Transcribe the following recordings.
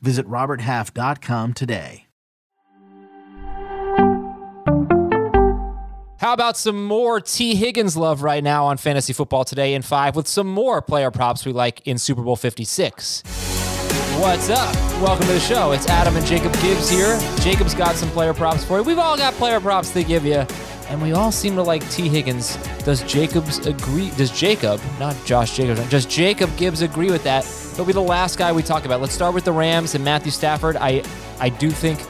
Visit RobertHalf.com today. How about some more Tee Higgins love right now on Fantasy Football Today in 5 with some more player props we like in Super Bowl 56? What's up? Welcome to the show. It's Adam and Jacob Gibbs here. Jacob's got some player props for you. We've all got player props to give you, and we all seem to like Tee Higgins. Does Jacobs agree? Does Jacob, not Josh Jacobs, does Jacob Gibbs agree with that? He'll be the last guy we talk about. Let's start with the Rams and Matthew Stafford. I, I do think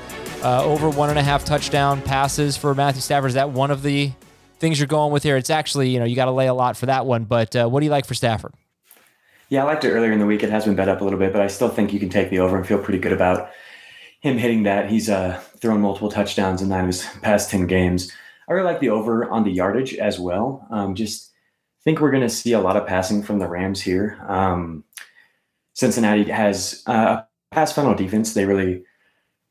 uh, over one and a half touchdown passes for Matthew Stafford. Is that one of the things you're going with here? It's actually, you know, you got to lay a lot for that one. But uh, what do you like for Stafford? Yeah, I liked it earlier in the week. It has been bet up a little bit, but I still think you can take the over and feel pretty good about him hitting that. He's uh, thrown multiple touchdowns in nine of his past 10 games. I really like the over on the yardage as well. Um, just think we're going to see a lot of passing from the Rams here. Um, Cincinnati has uh, a pass funnel defense. They really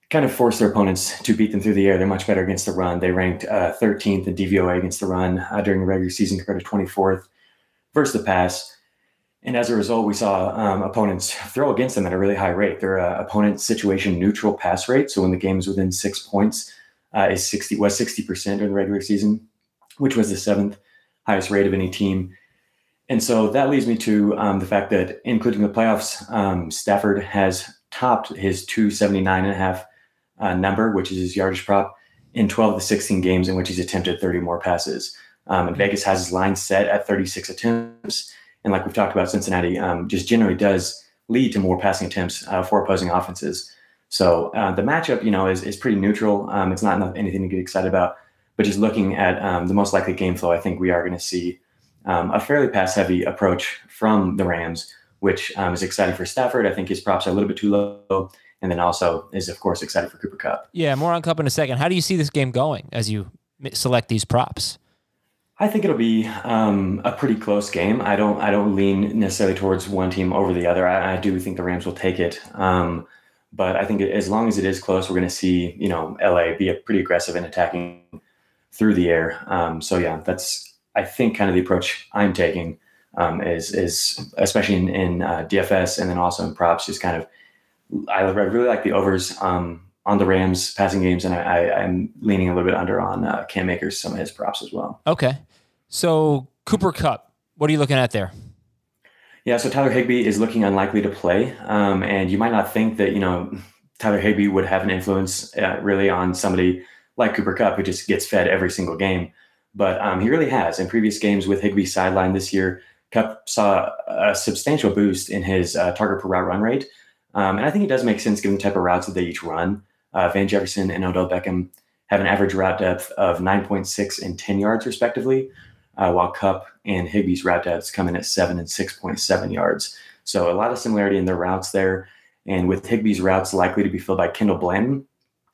kind of force their opponents to beat them through the air. They're much better against the run. They ranked uh, 13th in DVOA against the run uh, during the regular season compared to 24th versus the pass. And as a result, we saw um, opponents throw against them at a really high rate. Their uh, opponent situation neutral pass rate, so when the game is within six points, uh, is 60 was 60% during the regular season, which was the seventh highest rate of any team. And so that leads me to um, the fact that, including the playoffs, um, Stafford has topped his 279 and a half uh, number, which is his yardage prop, in 12 to 16 games in which he's attempted 30 more passes. Um, and Vegas has his line set at 36 attempts. And like we've talked about, Cincinnati um, just generally does lead to more passing attempts uh, for opposing offenses. So uh, the matchup, you know, is, is pretty neutral. Um, it's not anything to get excited about. But just looking at um, the most likely game flow, I think we are going to see um, a fairly pass heavy approach from the Rams, which um, is exciting for Stafford. I think his props are a little bit too low and then also is of course excited for Cooper Kupp. Yeah, more on Kupp in a second. How do you see this game going as you select these props? I think it'll be um, a pretty close game. I don't I don't lean necessarily towards one team over the other. I, I do think the Rams will take it. Um, but I think as long as it is close, we're going to see you know LA be pretty aggressive in attacking through the air. Um, so yeah, that's I think kind of the approach I'm taking um, is is especially in, in uh, DFS and then also in props, just kind of I really like the overs um, on the Rams passing games, and I, am leaning a little bit under on uh, Cam Akers, some of his props as well. Okay. So Cooper Kupp, what are you looking at there? Yeah, so Tyler Higbee is looking unlikely to play, um, and you might not think that you know Tyler Higbee would have an influence uh, really on somebody like Cooper Kupp, who just gets fed every single game. But um, he really has. In previous games with Higbee sideline this year, Kupp saw a substantial boost in his uh, target per route run rate. Um, and I think it does make sense given the type of routes that they each run. Uh, Van Jefferson and Odell Beckham have an average route depth of 9.6 and 10 yards, respectively, uh, while Kupp and Higbee's route depths come in at 7 and 6.7 yards. So a lot of similarity in their routes there. And with Higbee's routes likely to be filled by Kendall Blanton,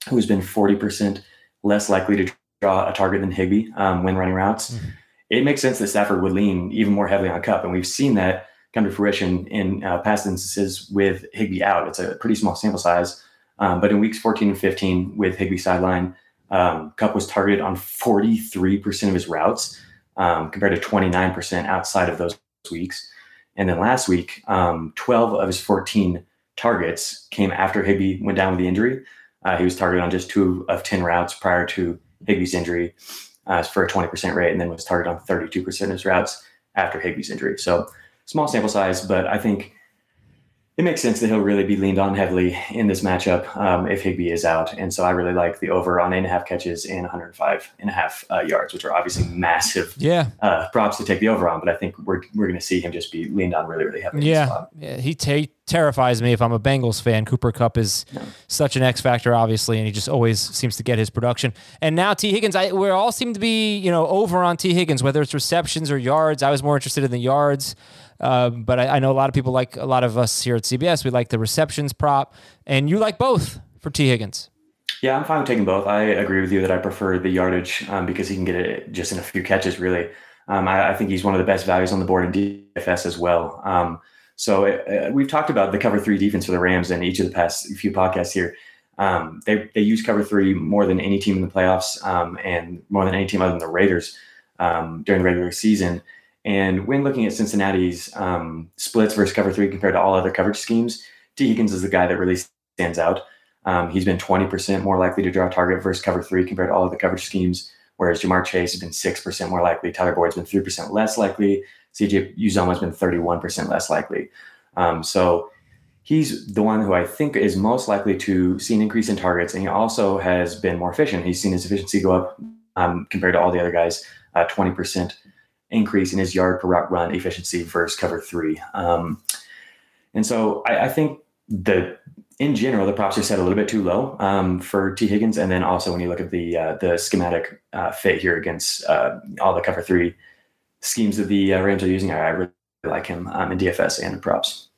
who's been 40% less likely to draw a target than Higbee um, when running routes, mm-hmm. it makes sense that Stafford would lean even more heavily on Kupp. And we've seen that come to fruition in uh, past instances with Higbee out. It's a pretty small sample size. Um, but in weeks 14 and 15 with Higbee sideline, um, Kupp was targeted on 43% of his routes um, compared to 29% outside of those weeks. And then last week, um, 12 of his 14 targets came after Higbee went down with the injury. Uh, he was targeted on just two of 10 routes prior to Higbee's injury uh, for a 20% rate, and then was targeted on 32% of his routes after Higbee's injury. So small sample size, but I think it makes sense that he'll really be leaned on heavily in this matchup um, if Higbee is out. And so I really like the over on eight and a half catches and 105 and a half uh, yards, which are obviously massive yeah. Uh, props to take the over on. But I think we're, we're going to see him just be leaned on really, really heavily. Yeah. yeah he t- terrifies me if I'm a Bengals fan. Cooper Kupp is no. such an X factor, obviously, and he just always seems to get his production. And now Tee Higgins, I, we all seem to be, you know, over on Tee Higgins, whether it's receptions or yards. I was more interested in the yards. Uh, but I, I, know a lot of people like a lot of us here at CBS. We like the receptions prop, and you like both for Tee Higgins. Yeah, I'm fine with taking both. I agree with you that I prefer the yardage um, because he can get it just in a few catches, really. Um, I, I, think he's one of the best values on the board in DFS as well. Um, so uh, we've talked about the cover three defense for the Rams in each of the past few podcasts here. Um, they, they use cover three more than any team in the playoffs um, and more than any team other than the Raiders um, during the regular season. And when looking at Cincinnati's splits versus cover three compared to all other coverage schemes, Tee Higgins is the guy that really stands out. Um, he's been 20% more likely to draw a target versus cover three compared to all of the coverage schemes, whereas Ja'Marr Chase has been 6% more likely. Tyler Boyd's been 3% less likely. CJ Uzomah has been 31% less likely. Um, so he's the one who I think is most likely to see an increase in targets. And he also has been more efficient. He's seen his efficiency go up um, compared to all the other guys, uh, 20% increase in his yard per route run efficiency versus cover three. Um, and so I, I think that in general, the props are set a little bit too low um, for Tee Higgins. And then also when you look at the uh, the schematic uh, fit here against uh, all the cover three schemes that the uh, Rams are using, I, I really like him um, in DFS and in props.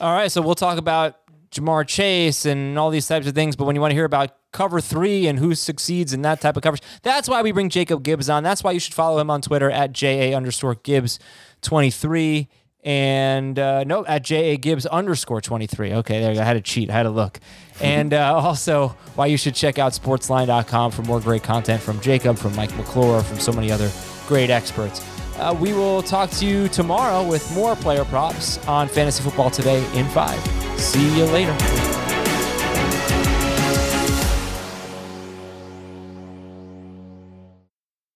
All right, so we'll talk about Ja'Marr Chase and all these types of things. But when you want to hear about cover three and who succeeds in that type of coverage, that's why we bring Jacob Gibbs on. That's why you should follow him on Twitter at JA underscore Gibbs 23 and uh, no, at J.A. Gibbs underscore 23. Okay, there you go. I had to cheat. I had to look. And uh, also, why you should check out sportsline.com for more great content from Jacob, from Mike McClure, from so many other great experts. Uh, we will talk to you tomorrow with more player props on Fantasy Football Today in five. See you later.